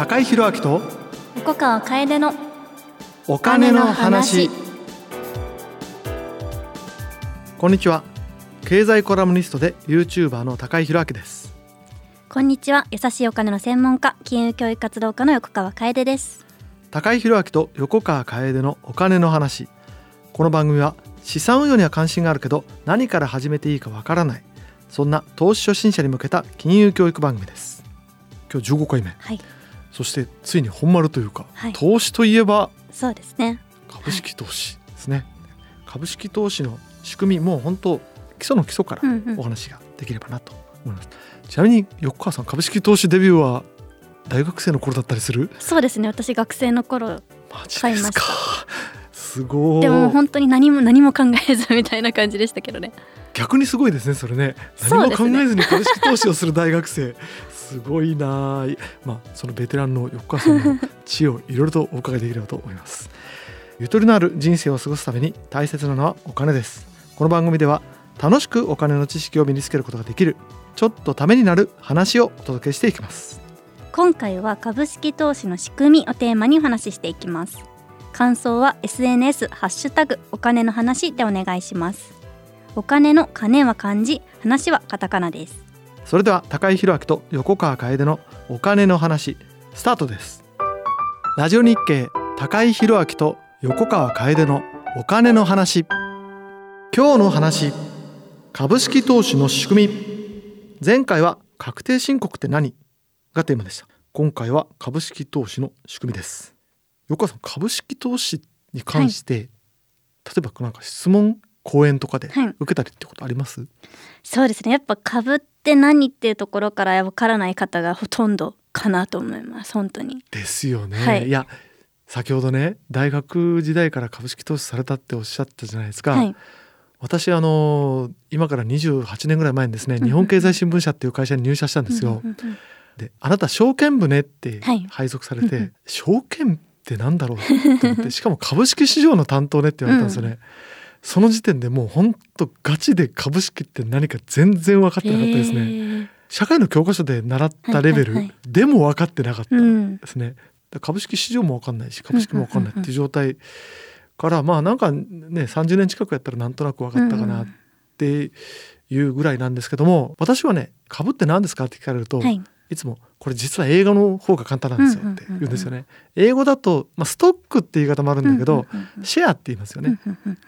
高井宏明と横川楓のお金の話。こんにちは。経済コラムニストで YouTuber の高井宏明です。こんにちは。優しいお金の専門家金融教育活動家の横川楓です。高井宏明と横川楓のお金の話。この番組は資産運用には関心があるけど何から始めていいかわからない。そんな投資初心者に向けた金融教育番組です。今日15回目。はいそしてついに本丸というか、はい。投資といえばそうですね。株式投資ですね、株式投資の仕組みもう本当基礎の基礎からうんうん。お話ができればなと思います、ちなみに横川さん株式投資デビューは大学生の頃だったりする？そうですね。私学生の頃買いましですかた。すごい。でも本当に何も何も考えずみたいな感じでしたけどね逆にすごいですねそれね。何も考えずに株式投資をする大学生。すごいなあまあそのベテランの横川さんの知恵をいろいろとお伺いできればと思います。ゆとりのある人生を過ごすために大切なのはお金です。この番組では楽しくお金の知識を身につけることができるちょっとためになる話をお届けしていきます。今回は株式投資の仕組みをテーマにお話ししていきます。感想は SNS ハッシュタグお金の話でお願いしますお金の金は漢字話はカタカナです。それでは高井宏明と横川楓のお金の話スタートです。ラジオ日経高井宏明と横川楓のお金の話。今日の話株式投資の仕組み。前回は確定申告って何？がテーマでした。今回は株式投資の仕組みです。横川さん株式投資に関して、例えばなんか質問講演とかではい。受けたりってことあります、そうですね。やっぱ株って何っていうところからわからない方がほとんどかなと思います。本当に。ですよね、はい。い、や先ほどね大学時代から株式投資されたっておっしゃったじゃないですか、はい。私あの今から28年ぐらい前にですねんうん日本経済新聞社っていう会社に入社したんですよ、うんうんうんであなた証券部ねってはい。配属されて、うんうん。証券ってなんだろうと思ってしかも株式市場の担当ねって言われたんですよね、その時点でもう本当ガチで株式って何か全然分かってなかったですね、へー。社会の教科書で習ったレベルでも分かってなかった。うん。ですね。だ株式市場も分かんないし株式も分かんないっていう状態からまあなんかね30年近くやったらなんとなく分かったかなっていうぐらいなんですけども私はね株って何ですかって聞かれると、はいい、つもこれ実は英語の方が簡単なんですよって言うんですよね。英語だと、まあ、ストックって言い方もあるんだけど、シェアって言いますよね。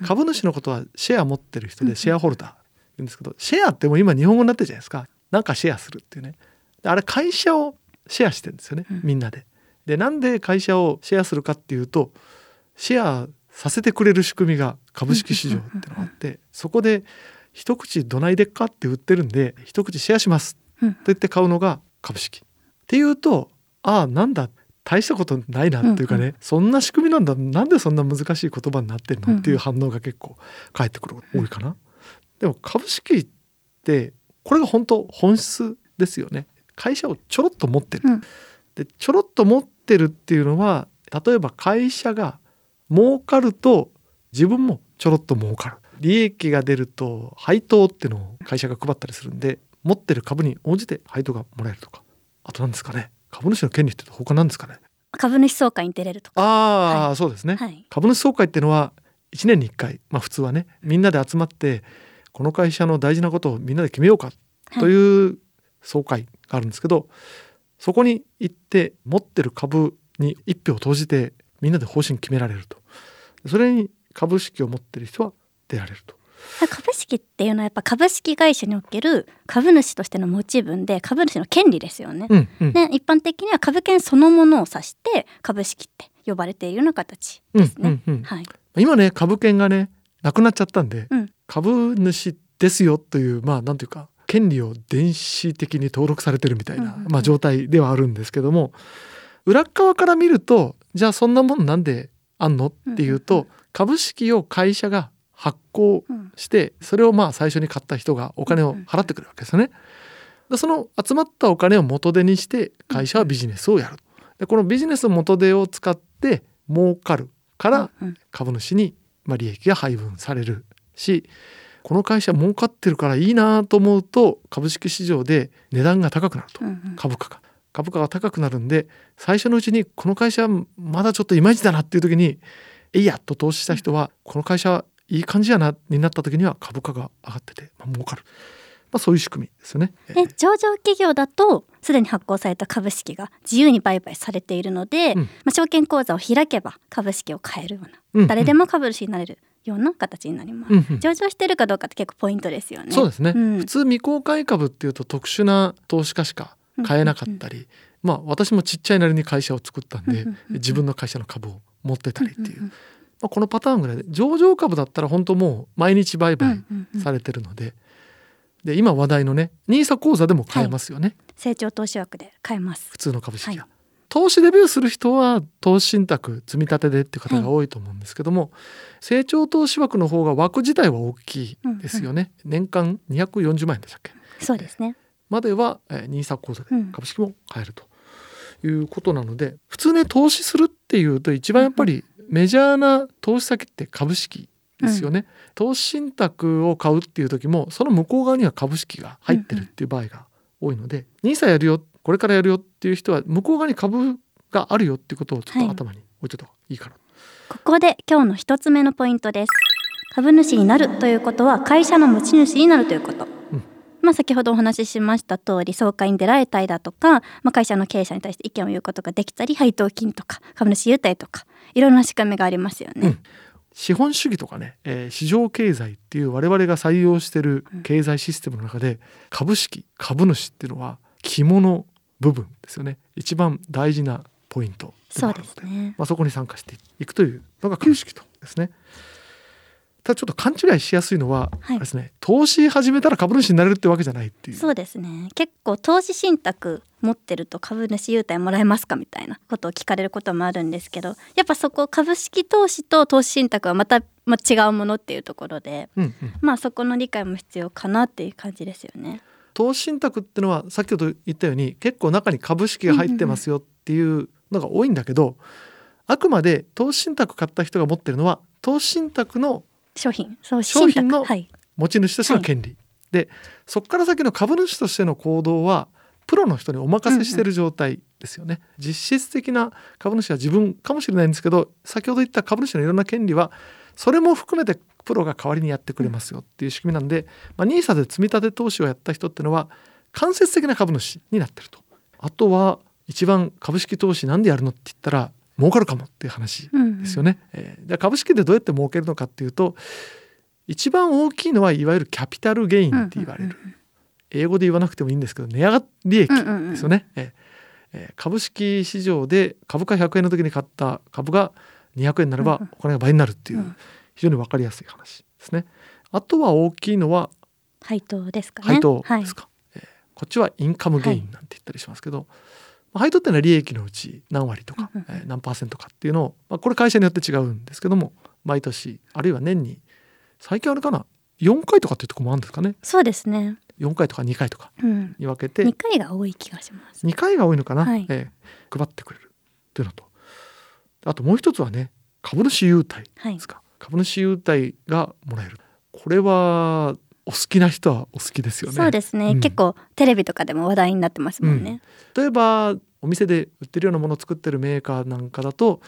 株主のことはシェア持ってる人でシェアホルダー言うんですけどシェアってもう今日本語になってるじゃないですか。なんかシェアするっていうね。であれ会社をシェアしてるんですよねうん。みんなで。でなんで会社をシェアするかっていうとシェアさせてくれる仕組みが株式市場っていうのがあってそこで一口どないでっかって売ってるんで一口シェアしますうんと言って買うのが株式。っていうとああなんだ大したことないなっていうかね、うんそんな仕組みなんだなんでそんな難しい言葉になってるの、うんっていう反応が結構返ってくる多いかな。でも株式ってこれが本当本質ですよね。会社をちょろっと持ってる。うんでちょろっと持ってるっていうのは例えば会社が儲かると自分もちょろっと儲かる利益が出ると配当っていうのを会社が配ったりするんで持ってる株に応じて配当がもらえるとか。あと何ですかね。株主の権利って他なんですかね。株主総会に出れるとか。ああ、はそうですね、はい。株主総会っていうのは1年に1回まあ普通はねみんなで集まってこの会社の大事なことをみんなで決めようかという総会があるんですけど、そこに行って持ってる株に一票投じてみんなで方針決められると。それに株式を持ってる人は出られると株式っていうのはやっぱ株式会社における株主としての持ち分で株主の権利ですよね。うんうんね一般的には株券そのものを指して株式って呼ばれているような形ですね。うんうんうんはい。今ね株券がねなくなっちゃったんで、うん株主ですよというまあなんていうか権利を電子的に登録されてるみたいな、うんうんうんまあ、状態ではあるんですけども裏側から見るとじゃあそんなもんなんであんのっていうと、うんうん株式を会社が発行うんしてそれをまあ最初に買った人がお金を払ってくるわけですよね。でその集まったお金を元手にして会社はビジネスをやる。でこのビジネスの元手を使って儲かるから株主にまあ利益が配分されるしこの会社儲かってるからいいなと思うと株式市場で値段が高くなると株価が。株価が高くなるんで最初のうちにこの会社まだちょっといまいちだなっていう時にえいやと投資した人はこの会社いい感じやなになった時には株価が上がってて、まあ、儲かる、まあ、そういう仕組みですよね。え上場企業だとすでに発行された株式が自由に売買されているので、うん、まあ、証券口座を開けば株式を買えるような、うんうん、誰でも株主になれるような形になります、うんうん、上場してるかどうかって結構ポイントですよね。そうですね、うん、普通未公開株っていうと特殊な投資家しか買えなかったり、うんうんうん、まあ私もちっちゃいなりに会社を作ったんで、うんうんうん、自分の会社の株を持ってたりっていう、うんうんうん、まあ、このパターンぐらいで上場株だったら本当もう毎日売買されてるので、うん。うんうん、で。今話題のね NISA 口座でも買えますよね、はい、成長投資枠で買えます。普通の株式は、はい、投資デビューする人は投資信託積み立てでっていう方が多いと思うんですけども、はい、成長投資枠の方が枠自体は大きいですよね、うんうん、年間240万円でしたっけ？そうですね。までは NISA 口座で株式も買えるということなので、うん、普通ね投資するっていうと一番やっぱりメジャーな投資先って株式ですよね、うん、投資信託を買うっていう時もその向こう側には株式が入ってるっていう場合が多いので、うん、NISA やるよこれからやるよっていう人は向こう側に株があるよっていうことをちょっと頭に置いといた方がいいかな、はい、ここで今日の一つ目のポイントです。株主になるということは会社の持ち主になるということ、うん、まあ、先ほどお話ししました通り総会に出られたりだとか、まあ、会社の経営者に対して意見を言うことができたり配当金とか株主優待とかいろんな仕組みがありますよね。うん資本主義とかね、えー、市場経済っていう我々が採用してる経済システムの中で、株式株主っていうのは肝の部分ですよね一番大事なポイントそうですね、まあ、そこに参加していくというのが株式とですね。ただちょっと勘違いしやすいのは、はい、ですね投資始めたら株主になれるってわけじゃないっていう。そうですね。結構投資信託持ってると株主優待もらえますかみたいなことを聞かれることもあるんですけどやっぱそこ株式投資と投資信託はまた、まあ、違うものっていうところで、うんうん、まあそこの理解も必要かなっていう感じですよね。投資信託ってのは先ほど言ったように結構中に株式が入ってますよっていうのが多いんだけど、あくまで投資信託買った人が持ってるのは投資信託の商品。商品の持ち主としての権利、はい、でそこから先の株主としての行動はプロの人にお任せしてる状態ですよね、うんうん、実質的な株主は自分かもしれないんですけど先ほど言った株主のいろんな権利はそれも含めてプロが代わりにやってくれますよっていう仕組みなんで、まあ、NISA で積み立て投資をやった人っていうのは間接的な株主になってると。あとは一番株式投資なんでやるのって言ったら儲かるかもっていう話ですよね。うんうん、えー、で株式でどうやって儲けるのかっていうと一番大きいのはいわゆるキャピタルゲインって言われる、英語で言わなくてもいいんですけど値上がり益ですよね。うんうんうん、えー、株式市場で株価100円の時に買った株が200円になればお金が倍になるっていう、非常に分かりやすい話ですね。あとは大きいのは配当ですかね。配当ですか、はい、えー、こっちはインカムゲインなんて言ったりしますけど、はい配当っていうのは利益のうち何割とか、えー、何パーセントかっていうのを、まあ、これ会社によって違うんですけども毎年あるいは年に最近あれかな4回とかっていうとこもあるんですかね。そうですね。4回とか2回とかに分けて、うん、2回が多い気がします。2回が多いのかな、はい、えー、配ってくれるというのと。あともう一つはね株主優待ですか、はい、株主優待がもらえる。これはお好きな人はお好きですよね。そうですね、うん、結構テレビとかでも話題になってますもんね。うん、例えばお店で売ってるようなものを作ってるメーカーなんかだと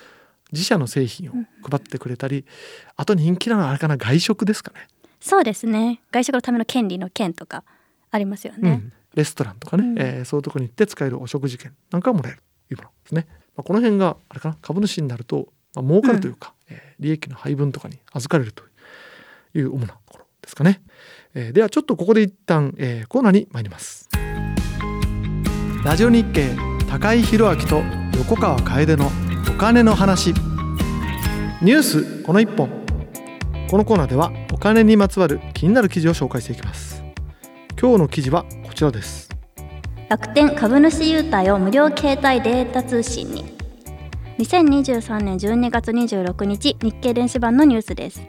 自社の製品を配ってくれたり、うん、あと人気なのはあれかな外食ですかね。そうですね。外食のための権利の券とかありますよね。レストランとかね、うん、えー、そういうとこに行って使えるお食事券なんかもらえるというもの。ですね。まあ、この辺があれかな。株主になると、まあ、儲かるというか、うん、えー、利益の配分とかに預かれるという主なところですかね。えー、ではちょっとここで一旦、えー、コーナーに参ります。ラジオ日経高井宏明と横川楓のお金の話。ニュースこの一本。このコーナーではお金にまつわる気になる記事を紹介していきます。今日の記事はこちらです。楽天株主優待を無料携帯データ通信に。2023年12月26日日経電子版のニュースです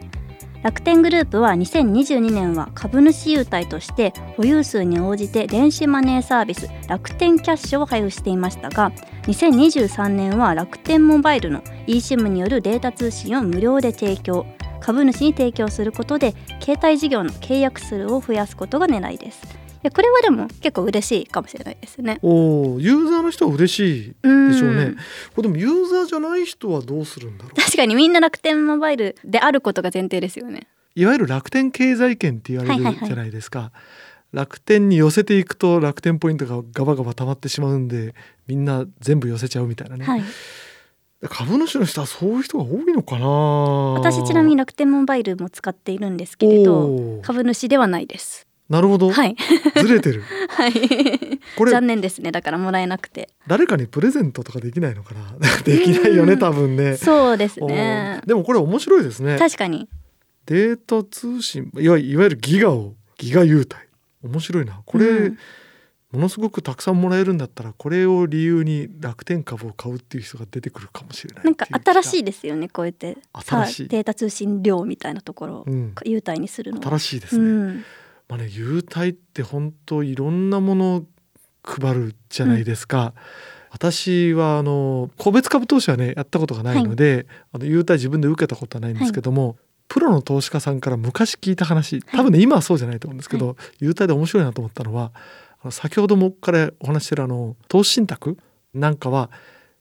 楽天グループは2022年は株主優待として保有数に応じて電子マネーサービス楽天キャッシュを配布していましたが2023年は楽天モバイルの eSIM によるデータ通信を無料で提供株主に提供することで携帯事業の契約数を増やすことが狙いです。やこれはでも結構嬉しいかもしれないですね。おおユーザーの人は嬉しいうんでしょうね。これでもユーザーじゃない人はどうするんだろう。確かにみんな楽天モバイルであることが前提ですよね。いわゆる楽天経済圏って言われはいはいはいるじゃない。ですか、楽天に寄せていくと楽天ポイントがガバガバ溜まってしまうんでみんな全部寄せちゃうみたいなね、はい。株主の人はそういう人が多いのかな。私ちなみに楽天モバイルも使っているんですけれど株主ではないですなるほど、はい。ずれてる。はい。これ残念ですね。だからもらえなくて。誰かにプレゼントとかできないのかな？できないよねうん。多分ね。そうですおねー。でもこれ面白いですね。確かに。データ通信いわいわゆるギガをギガ優待。面白いな。これ、うん。ものすごくたくさんもらえるんだったらこれを理由に楽天株を買うっていう人が出てくるかもしれないなんか新しいいですよねこうやって。新しい。さデータ通信量みたいなところをうん。優待にするのは。新しいですね、うんまあね優待って本当いろんなものを配るじゃないですか、私はあの個別株投資はねやったことがないので、あの優待自分で受けたことはないんですけども、プロの投資家さんから昔聞いた話多分ね、今はそうじゃないと思うんですけど、優待で面白いなと思ったのはあの先ほどもからお話ししてるあの投資信託なんかは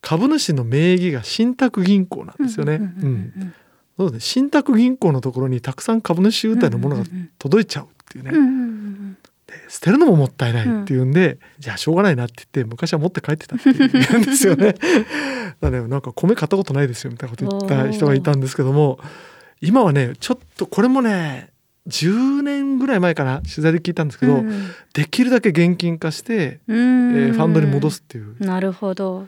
株主の名義が信託銀行なんですよね。うんうんうんうんそうですね。信託銀行のところにたくさん株主優待のものが届いちゃうっていうね、うんうんうんで捨てるのももったいないっていうんで、じゃあしょうがないなって言って昔は持って帰ってたって言うんですよね。だねなんか米買ったことないですよみたいなこと言った人がいたんですけども今はねちょっとこれもね10年ぐらい前かな取材で聞いたんですけど、うん。できるだけ現金化して、うん。えーファンドに戻すっていう。なるほど。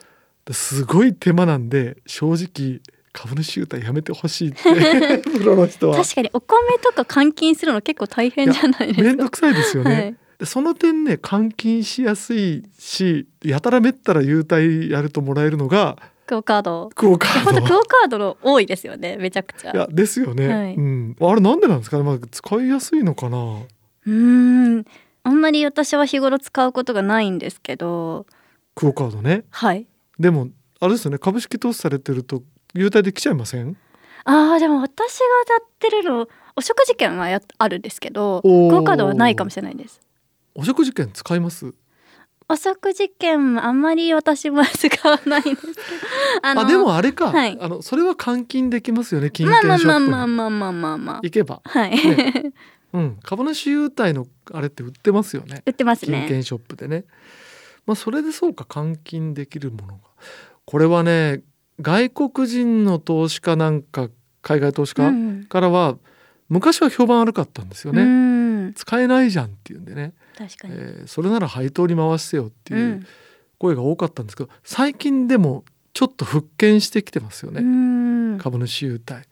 すごい手間なんで正直株主優待やめてほしいって プロの人は。確かにお米とか換金するの結構大変じゃないですか。面倒くさいですよね。はい。でその点ね換金しやすいしやたらめったら優待やるともらえるのがクオカード。クオカード。クオカードの多いですよねめちゃくちゃ。いやですよね、はい。うん、あれなんでなんですかね、まあ、使いやすいのかな。うーん。あんまり私は日頃使うことがないんですけど。クオカードね。はい。でもあれですよね。株式投資されてると優待できちゃいません？あーでも私がやってるのお食事券はやあるんですけどクオカードはないかもしれないです。お食事券使います？お食事券あんまり私も使わないんですけど。ああでもあれか、はい。あのそれは換金できますよね金券ショップまあまあまあまあまあまあ行けば、はい、ねうん、株主優待のあれって売ってますよね。売ってますね。金券ショップでね。まあそれでそうか換金できるものが。これはね外国人の投資家なんか海外投資家うん。からは、昔は評判悪かったんですよね、うん。使えないじゃんっていうんでね、確かに、えーそれなら配当に回してよってういうん。声が多かったんですけど最近でもちょっと復権してきてますよね、うん。株主優待。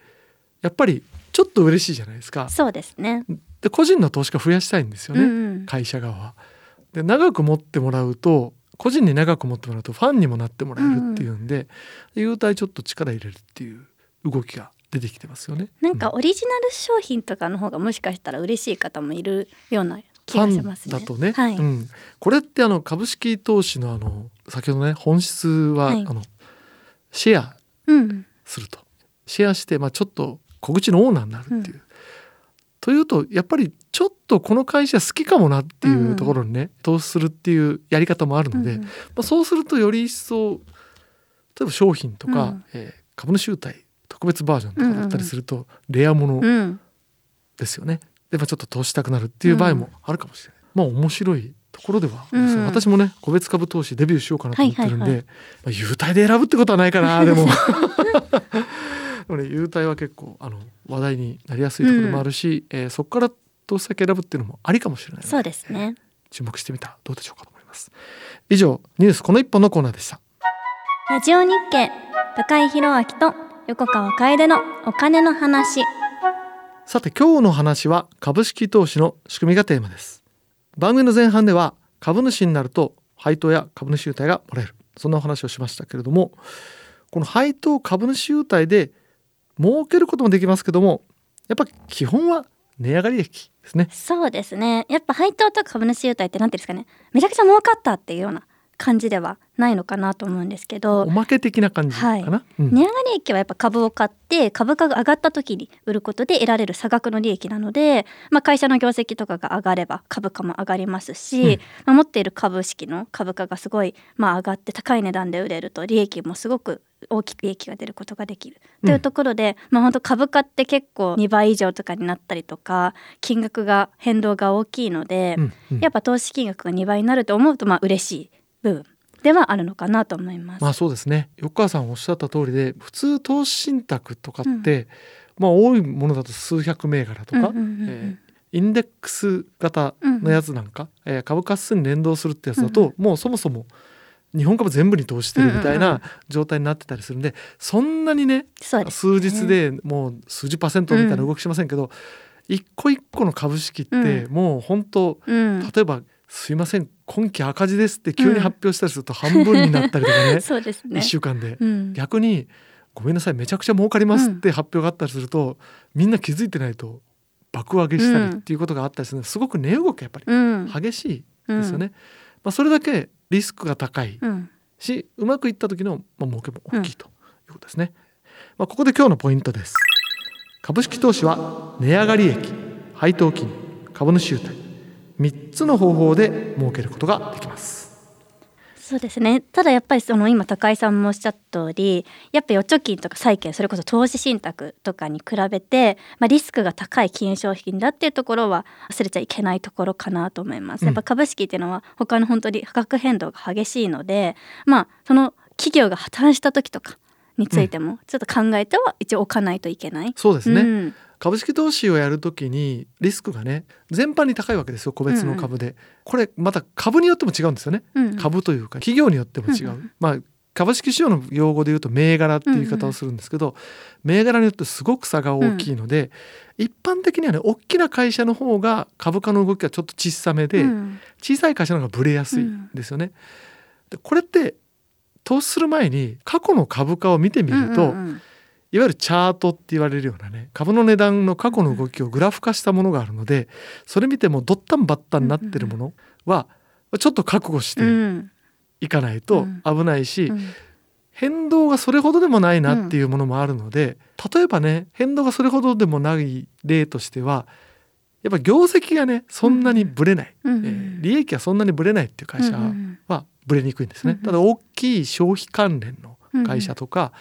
やっぱりちょっと嬉しいじゃないですか。そうですね。で個人の投資家増やしたいんですよね、うんうん。会社側。は。で長く持ってもらうと個人に長く持ってもらうとファンにもなってもらえるっていうんで、優待ちょっと力入れるっていう動きが出てきてますよね。なんかうオリジナル商品とかの方がもしかしたら嬉しい方もいるような気がしますね。だとね、はい、うん、これってあの株式投資のあの先ほどね本質は、はい。あのシェアうん、すると。シェアして、まあ、ちょっと小口のオーナーになるっていう。うというとやっぱりちょっとこの会社好きかもなっていうところにね、投資するっていうやり方もあるので、うんまあ、そうするとより一層例えば商品とか、うん。えー株主優待特別バージョンとかだったりすると、レアものうん、ですよね。で、まあ、ちょっと投資したくなるっていう場合もあるかもしれない。まあ面白いところではありますね、うん。私もね個別株投資デビューしようかなと思ってるんで、はいはいはまあ、優待で選ぶってことはないかなでも。でもね、優待は結構あの話題になりやすいところもあるし、えーそこから投資先選ぶっていうのもありかもしれないそうですね。注目してみたらどうでしょうかと思います以上ニュースこの一本のコーナーでしたラジオ日経高井宏明と横川楓のお金の話。さて今日の話は株式投資の仕組みがテーマです番組の前半では株主になると配当や株主優待がもらえるそんなお話をしましたけれどもこの配当株主優待で儲けることもできますけどもやっぱ基本は値上がり益ですね。そうですね。やっぱ配当とか株主優待ってなんていうんですかね。めちゃくちゃ儲かったっていうような感じではないのかなと思うんですけど。おまけ的な感じかな、はい。うん。値上がり益はやっぱ株を買って株価が上がった時に売ることで得られる差額の利益なので、まあ、会社の業績とかが上がれば株価も上がりますし、うん。まあ、持っている株式の株価がすごい、まあ、上がって高い値段で売れると利益もすごく大きく利益が出ることができる、うん。というところで、まあ、本当株価って結構2倍以上とかになったりとか金額が変動が大きいので、うんうん。やっぱ投資金額が2倍になると思うとまあ嬉しい部分ではあるのかなと思います。まあそうですね。横川さんおっしゃった通りで普通投資信託とかって、まあ多いものだと数百銘柄とか、インデックス型のやつなんか、えー株価指数に連動するってやつだと、うん。もうそもそも日本株全部に投資してるみたいうんうん。うな状態になってたりするんでそんなにねね。数日でもう数十パーセントみたいな動きしませんけど、一個一個の株式ってうもう本当、うん、例えば「すいません今期赤字です」って急に発表したりすると半分になったりとかね、そうですね。1週間で。うん、逆に「ごめんなさいめちゃくちゃ儲かります」って発表があったりすると、みんな気づいてないと爆上げしたりっていうことがあったりするのですごく値動きがやっぱりうん、激しいですよね。まあ、それだけリスクが高いうん、しうまくいった時の、まあ、儲けも大きいということですね。まあ、ここで今日のポイントです。株式投資は値上がり益配当金株主優待3つの方法で儲けることができます。そうですね。ただやっぱりその今高井さんもおっしゃった通りやっぱ預貯金とか債券それこそ投資信託とかに比べて、まあ、リスクが高い金融商品だっていうところは忘れちゃいけないところかなと思います。うん。やっぱ株式っていうのは他の本当に価格変動が激しいのでまあその企業が破綻した時とかについてもちょっと考えては一応置かないといけない。そうですね、うん株式投資をやるときにリスクがね全般に高いわけですよ個別の株で、これまた株によっても違うんですよね、うん株というか企業によっても違う、うんうん。まあ株式市場の用語で言うと銘柄っていう言い方をするんですけど、銘柄によってすごく差が大きいので、一般的にはね大きな会社の方が株価の動きがちょっと小さめで、うん。小さい会社の方がブレやすいんですよね。でこれって投資する前に過去の株価を見てみると、うんうんうんいわゆるチャートって言われるようなね株の値段の過去の動きをグラフ化したものがあるのでそれ見てもドッタンバッタンになってるものはちょっと覚悟してうん。いかないと危ないし、うん。変動がそれほどでもないなっていうものもあるので、例えばね変動がそれほどでもない例としてはやっぱ業績がねそんなにぶれない、うん。えー利益がそんなにぶれないっていう会社うんうんはぶれにくいんですね。うんただ大きい消費関連の会社とか、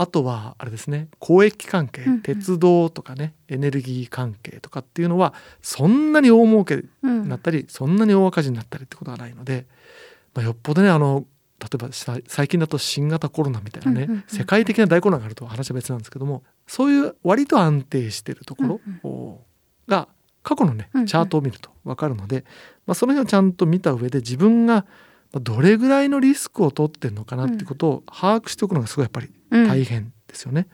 あとはあれですね交易関係、うんうん。鉄道とかねエネルギー関係とかっていうのはそんなに大儲けにうん。なったり、そんなに大赤字になったりってことがないので、まあ、よっぽどねあの例えばさ最近だと新型コロナみたいなね、うんうんうん。世界的な大混乱があると話は別なんですけどもそういう割と安定してるところが過去のねチャートを見ると分かるので、まあ、その辺をちゃんと見た上で自分がまあどれぐらいのリスクを取ってるのかなってことを把握しておくのがすごいやっぱりうん大変ですよね。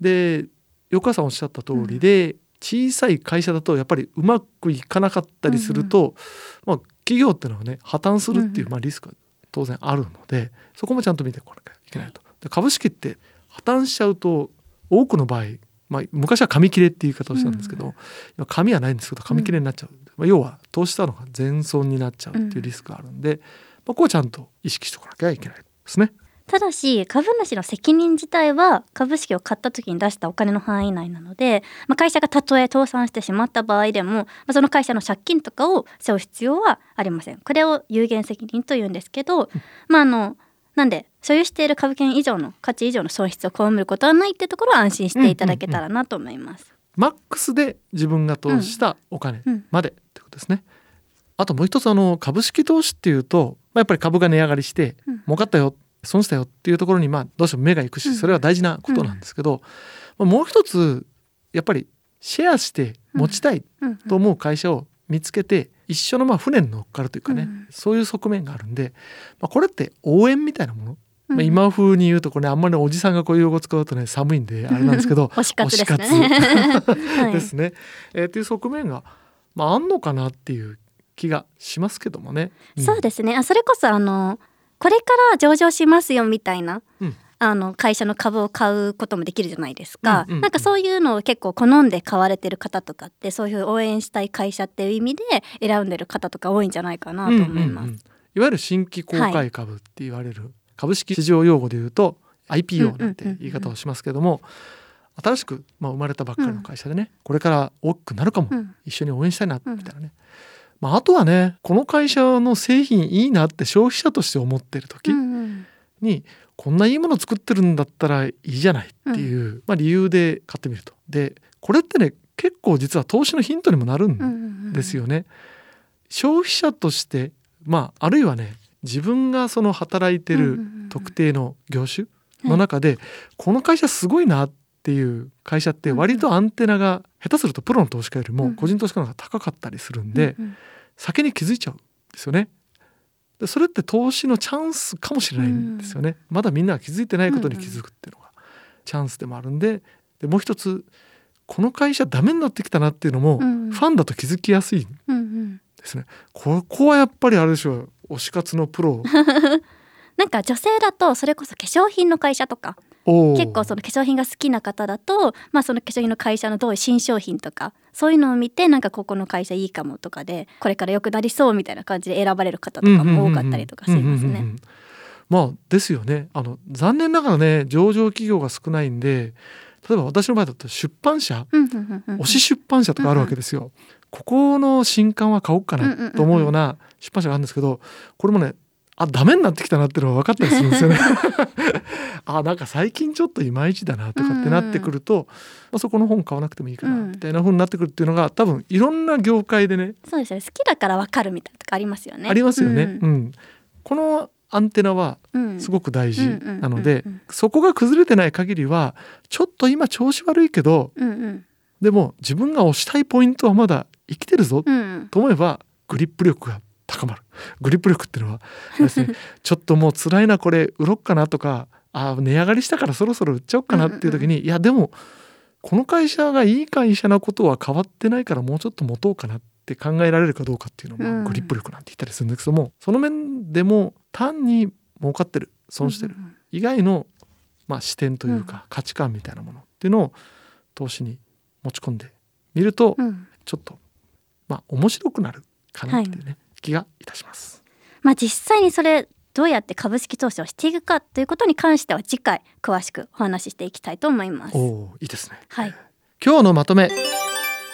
で横川さんおっしゃった通りで、小さい会社だとやっぱりうまくいかなかったりすると、まあ、企業っていうのはね破綻するっていう、うんまあ、リスクが当然あるのでそこもちゃんと見てこなきゃいけないと。で株式って破綻しちゃうと多くの場合、まあ、昔は紙切れっていう言い方をしたんですけど、うん今紙はないんですけど紙切れになっちゃう、まあ、要は投資したのが全損になっちゃうっていうリスクがあるんで、まあ、ここはちゃんと意識しておかなきゃいけないですね。ただし株主の責任自体は株式を買った時に出したお金の範囲内なので、まあ、会社がたとえ倒産してしまった場合でも、まあ、その会社の借金とかを背負う必要はありません。これを有限責任というんですけど、まああのなんで所有している株券以上の価値以上の損失を被ることはないってところは安心していただけたらなと思います。マックスで自分が投資したお金うんまでってことですね。あともう一つあの株式投資っていうと、まあ、やっぱり株が値上がりしてうん儲かったよ損したよっていうところにまあどうしても目がいくうん。しそれは大事なことなんですけど、まあもう一つやっぱりシェアして持ちたいうん。と思う会社を見つけて一緒のまあ船に乗っかるというかね、うん。そういう側面があるんで、まあ、これって応援みたいなもの、うん。まあ、今風に言うとこれ、ね、あんまりおじさんがこういう用語使うとね寒いんであれなんですけど 推し活ですね。ですね、えーっていう側面が、まあ、あんのかなっていう気がしますけどもね。そうですね。あそれこそあのこれから上場しますよみたいな、うん。あの会社の株を買うこともできるじゃないですか、うんうんうん。なんかそういうのを結構好んで買われてる方とかってそういう応援したい会社っていう意味で選んでる方とか多いんじゃないかなと思います。うんうんうんい。わゆる新規公開株って言われる、株式市場用語で言うと IPO なんて言い方をしますけども、新しく、まあ、生まれたばっかりの会社でね、これから大きくなるかも、うん。一緒に応援したいなみたいなね、まあ、あとはねこの会社の製品いいなって消費者として思ってる時うんうん。に、こんないいもの作ってるんだったらいいじゃないっていう、まあ、理由で買ってみると。でこれってね結構実は投資のヒントにもなるうんうんんうんですよね。消費者として、まあ、あるいはね自分がその働いてるうんうんうん特定の業種の中で、この会社すごいなっていう会社って割とアンテナが下手するとプロの投資家よりもうん。個人投資家の方が高かったりするんで、うんうん先に気づいちゃうんですよね。でそれって投資のチャンスかもしれないんですよね。まだみんなが気づいてないことに気づくっていうのがチャンスでもあるんででもう一つこの会社ダメになってきたなっていうのもフうんうんァンだと気づきやすいんうんうんですね。ここはやっぱりあれでしょう推し活のプロ なんか女性だとそれこそ化粧品の会社とか結構その化粧品が好きな方だと、まあ、その化粧品の会社のどういう新商品とかそういうのを見てなんかここの会社いいかもとかでこれから良くなりそうみたいな感じで選ばれる方とかも多かったりとかしますね。まあですよね。あの残念ながらね上場企業が少ないんで例えば私の場合だと出版社推し出版社とかあるわけですよ。ここの新刊は買おうかなんと思うような出版社があるんですけどこれもねあダメになってきたなってのが分かったりするんですよね。あなんか最近ちょっといまいちだなとかってなってくると、まあ、そこの本買わなくてもいいかなうん。みたいな風になってくるっていうのが多分いろんな業界でね。そうですよね。好きだからわかるみたいなとかありますよね。ありますよね。ううん。んこのアンテナはうんすごく大事なのでうんうんうんうん。そこが崩れてない限りはちょっと今調子悪いけどうんうん。でも自分が押したいポイントはまだ生きてるぞうんうん。と思えばグリップ力が高まる。グリップ力っていうのは。です、ね、ちょっともう辛いなこれ売ろっかなとかあ値上がりしたからそろそろ売っちゃおうかなっていう時に、いやでもこの会社がいい会社なことは変わってないからもうちょっと持とうかなって考えられるかどうかっていうのも、うん。グリップ力なんて言ったりするんですけどもその面でも単に儲かってる損してる。うん以外の、まあ、視点といううん。か価値観みたいなものっていうのを投資に持ち込んでみると、うん。うんちょっとまあ面白くなるかなっていうね、気がいたします。まあ実際にそれどうやって株式投資をしていくかということに関しては次回詳しくお話ししていきたいと思います。おおいいですね。はい。今日のまとめ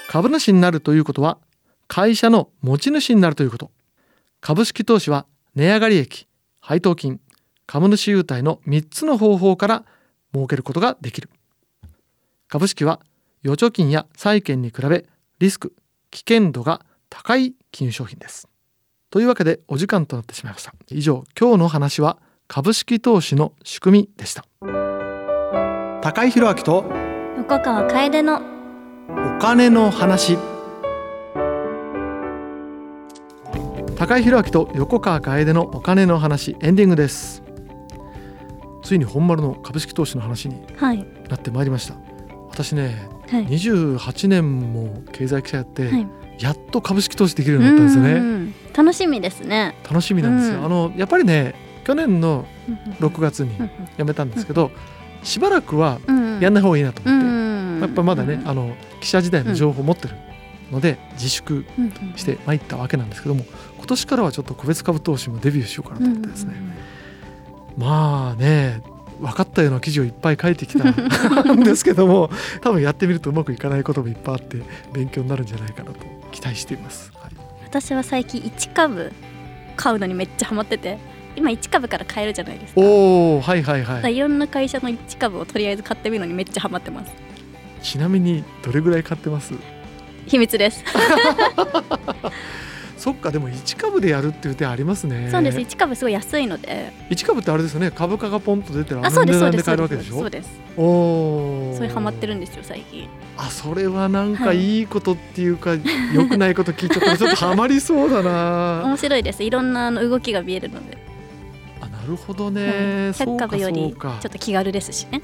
株主になるということは会社の持ち主になるということ株式投資は値上がり益配当金株主優待の3つの方法から儲けることができる株式は預貯金や債券に比べリスク危険度が高い金融商品ですというわけでお時間となってしまいました。以上今日の話は株式投資の仕組みでした。高井宏明と横川楓のお金の話。高井宏明と横川楓のお金の話エンディングです。ついに本丸の株式投資の話にはい。なってまいりました。私ねはい。28年も経済記者やって、はいやっと株式投資できるようになったんですよね。楽しみですね。楽しみなんですよ、うん。あのやっぱりね去年の6月にうん辞めたんですけど、しばらくはやんない方がいいなとう思って、んやっぱまだね、うんあの記者時代の情報を持ってるので自粛して参ったわけなんですけども今年からはちょっと個別株投資もデビューしようかなと思ってですね、まあね分かったような記事をいっぱい書いてきたんですけども多分やってみるとうまくいかないこともいっぱいあって勉強になるんじゃないかなと期待しています。はい、私は最近1株買うのにめっちゃハマってて今1株から買えるじゃないですか。おおはいはいはいいろんな会社の1株をとりあえず買ってみるのにめっちゃハマってます。ちなみにどれぐらい買ってます？秘密です。そっかでも1株でやるっていう手ありますねそうです。1株すごい安いので。1株ってあれですよね株価がポンと出てるあそうです値そう段でです。そうで買えるわけですしょ？そうです。おおそういうハマってるんですよ最近。あそれはなんかはいいいことっていうか、良くないこと聞いちゃったらちょっとハマりそうだな 面白いです。いろんなあの動きが見えるので。あなるほどね、はい100そうか株よりちょっと気軽ですしね。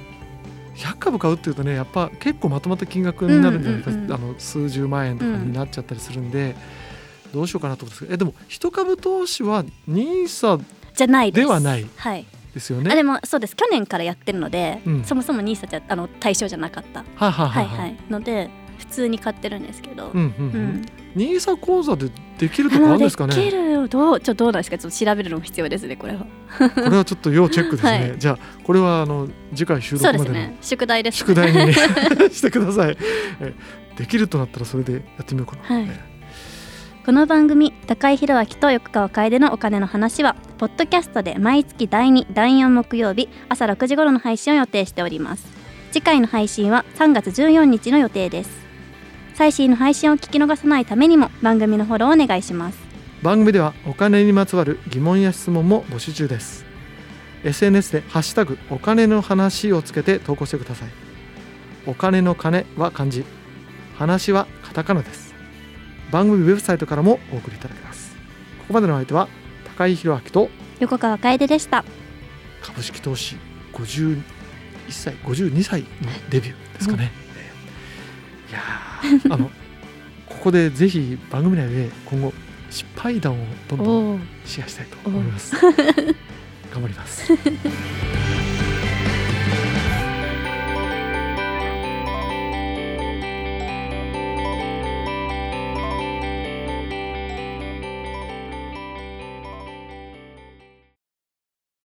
100株買うっていうとねやっぱ結構まとまった金額になるんじゃないか、うんうんうんあの数十万円とかになっちゃったりするんで、どうしようかなと思うんですけどえでも一株投資は NISA じゃないではないはい。ですよね？あでもそうです。去年からやってるので、うん。そもそもニーサじゃあの対象じゃなかった。はあはあはいはい。ので普通に買ってるんですけど、うんうんううん。んニーサ講座でできるとかあるんですかね？きる。よどうちょっとどうなんですか？ちょっと調べるのも必要ですねこれは。これはちょっと要チェックですね、はい。じゃあこれはあの次回収録までのですね。宿題です宿題にね してください。えできるとなったらそれでやってみようかな、はい。えこの番組高井宏明と横川楓のお金の話はポッドキャストで毎月第2第4木曜日朝6時頃の配信を予定しております。次回の配信は3月14日の予定です。最新の配信を聞き逃さないためにも番組のフォローお願いします。番組ではお金にまつわる疑問や質問も募集中です。SNS でハッシュタグお金の話をつけて投稿してください。お金の金は漢字。話はカタカナです。番組ウェブサイトからもお送りいただけます。ここまでの相手は高井宏明と横川楓でした。株式投資51歳52歳のデビューですかね、いやー あのここでぜひ番組内で今後失敗談をどんどんおシェアしたいと思います。頑張ります